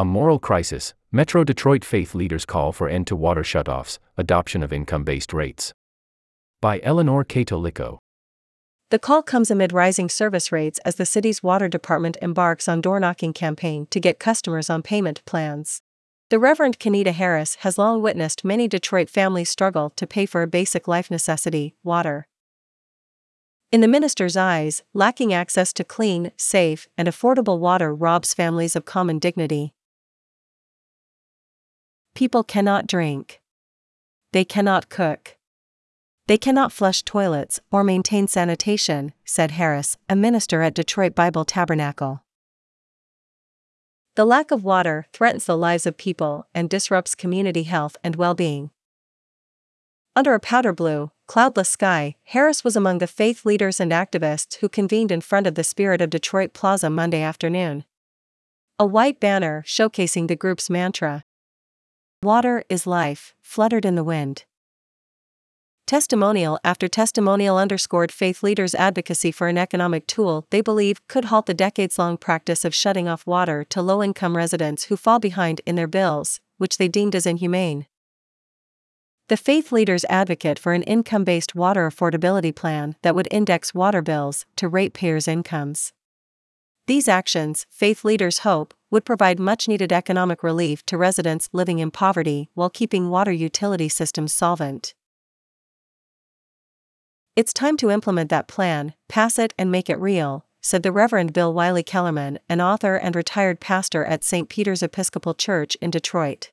A moral crisis. Metro Detroit faith leaders call for end to water shutoffs, adoption of income based rates. By Eleanor Cato The call comes amid rising service rates as the city's water department embarks on door knocking campaign to get customers on payment plans. The Reverend Kenita Harris has long witnessed many Detroit families struggle to pay for a basic life necessity, water. In the minister's eyes, lacking access to clean, safe, and affordable water robs families of common dignity. People cannot drink. They cannot cook. They cannot flush toilets or maintain sanitation, said Harris, a minister at Detroit Bible Tabernacle. The lack of water threatens the lives of people and disrupts community health and well being. Under a powder blue, cloudless sky, Harris was among the faith leaders and activists who convened in front of the Spirit of Detroit Plaza Monday afternoon. A white banner showcasing the group's mantra, Water is life, fluttered in the wind. Testimonial after testimonial underscored faith leaders' advocacy for an economic tool they believe could halt the decades long practice of shutting off water to low income residents who fall behind in their bills, which they deemed as inhumane. The faith leaders advocate for an income based water affordability plan that would index water bills to ratepayers' incomes. These actions, faith leaders hope, would provide much needed economic relief to residents living in poverty while keeping water utility systems solvent. It's time to implement that plan, pass it and make it real, said the Reverend Bill Wylie-Kellermann, an author and retired pastor at St. Peter's Episcopal Church in Detroit.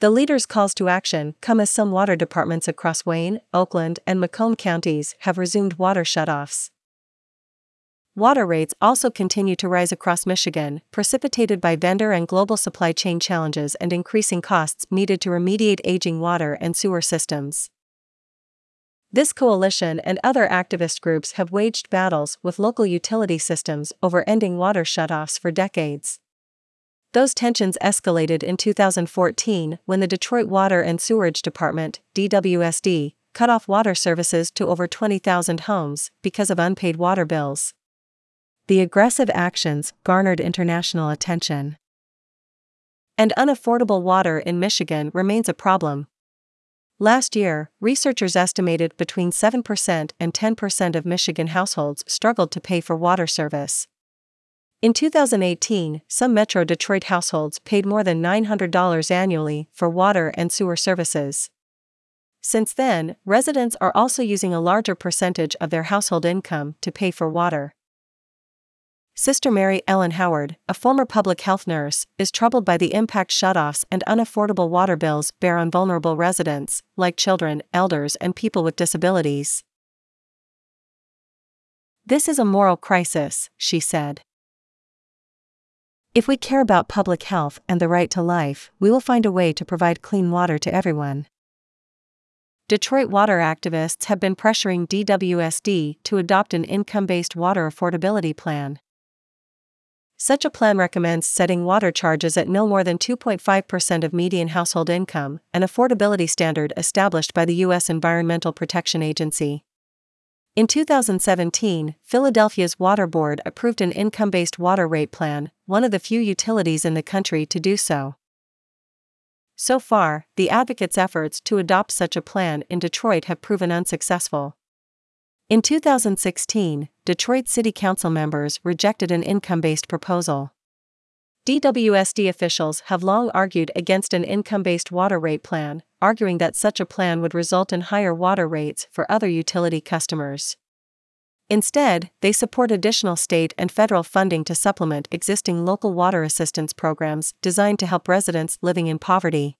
The leader's calls to action come as some water departments across Wayne, Oakland, and Macomb counties have resumed water shutoffs. Water rates also continue to rise across Michigan, precipitated by vendor and global supply chain challenges and increasing costs needed to remediate aging water and sewer systems. This coalition and other activist groups have waged battles with local utility systems over ending water shutoffs for decades. Those tensions escalated in 2014 when the Detroit Water and Sewerage Department, DWSD, cut off water services to over 20,000 homes because of unpaid water bills the aggressive actions garnered international attention. And unaffordable water in Michigan remains a problem. Last year, researchers estimated between 7% and 10% of Michigan households struggled to pay for water service. In 2018, some Metro Detroit households paid more than $900 annually for water and sewer services. Since then, residents are also using a larger percentage of their household income to pay for water. Sister Mary Ellen Howard, a former public health nurse, is troubled by the impact shutoffs and unaffordable water bills bear on vulnerable residents, like children, elders, and people with disabilities. This is a moral crisis, she said. If we care about public health and the right to life, we will find a way to provide clean water to everyone. Detroit water activists have been pressuring DWSD to adopt an income based water affordability plan. Such a plan recommends setting water charges at no more than 2.5% of median household income, an affordability standard established by the U.S. Environmental Protection Agency. In 2017, Philadelphia's Water Board approved an income based water rate plan, one of the few utilities in the country to do so. So far, the advocates' efforts to adopt such a plan in Detroit have proven unsuccessful. In 2016, Detroit City Council members rejected an income based proposal. DWSD officials have long argued against an income based water rate plan, arguing that such a plan would result in higher water rates for other utility customers. Instead, they support additional state and federal funding to supplement existing local water assistance programs designed to help residents living in poverty.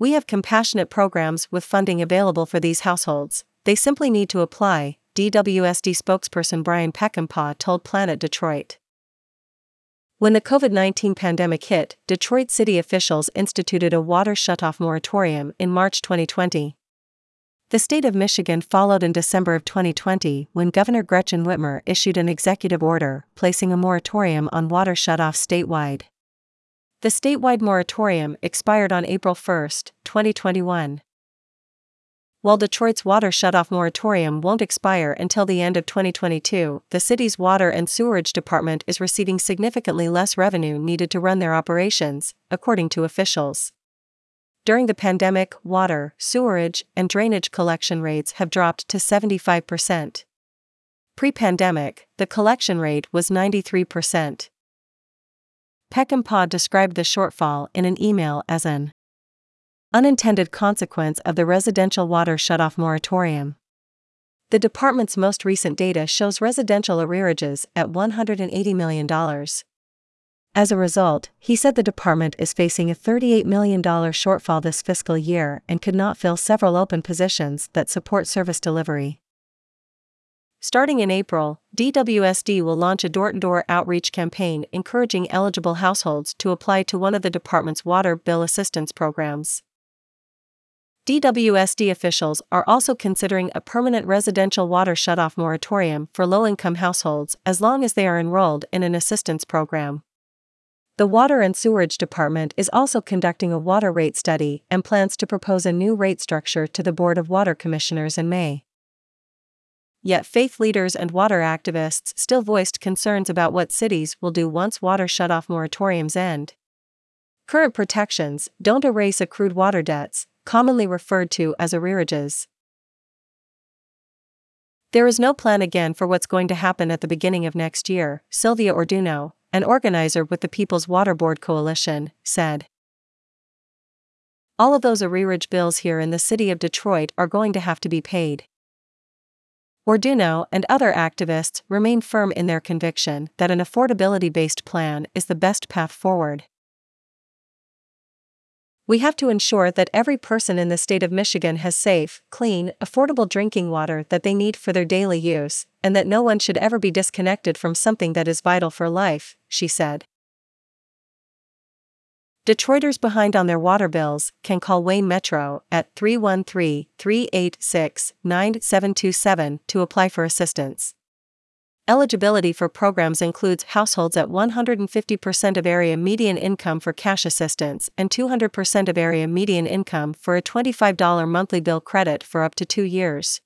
We have compassionate programs with funding available for these households, they simply need to apply, DWSD spokesperson Bryan Peckinpaugh told Planet Detroit. When the COVID 19 pandemic hit, Detroit city officials instituted a water shutoff moratorium in March 2020. The state of Michigan followed in December of 2020 when Governor Gretchen Whitmer issued an executive order placing a moratorium on water shutoffs statewide. The statewide moratorium expired on April 1, 2021. While Detroit's water shutoff moratorium won't expire until the end of 2022, the city's water and sewerage department is receiving significantly less revenue needed to run their operations, according to officials. During the pandemic, water, sewerage, and drainage collection rates have dropped to 75%. Pre pandemic, the collection rate was 93%. Peckinpaugh described the shortfall in an email as an unintended consequence of the residential water shutoff moratorium. The department's most recent data shows residential arrearages at $180 million. As a result, he said the department is facing a $38 million shortfall this fiscal year and could not fill several open positions that support service delivery. Starting in April, DWSD will launch a door to door outreach campaign encouraging eligible households to apply to one of the department's water bill assistance programs. DWSD officials are also considering a permanent residential water shutoff moratorium for low income households as long as they are enrolled in an assistance program. The Water and Sewerage Department is also conducting a water rate study and plans to propose a new rate structure to the Board of Water Commissioners in May. Yet faith leaders and water activists still voiced concerns about what cities will do once water shutoff moratoriums end. Current protections don't erase accrued water debts, commonly referred to as arrearages. There is no plan again for what's going to happen at the beginning of next year, Sylvia Orduno, an organizer with the People's Water Board Coalition, said. All of those arrearage bills here in the city of Detroit are going to have to be paid. Orduno and other activists remain firm in their conviction that an affordability based plan is the best path forward. We have to ensure that every person in the state of Michigan has safe, clean, affordable drinking water that they need for their daily use, and that no one should ever be disconnected from something that is vital for life, she said. Detroiters behind on their water bills can call Wayne Metro at 313 386 9727 to apply for assistance. Eligibility for programs includes households at 150% of area median income for cash assistance and 200% of area median income for a $25 monthly bill credit for up to two years.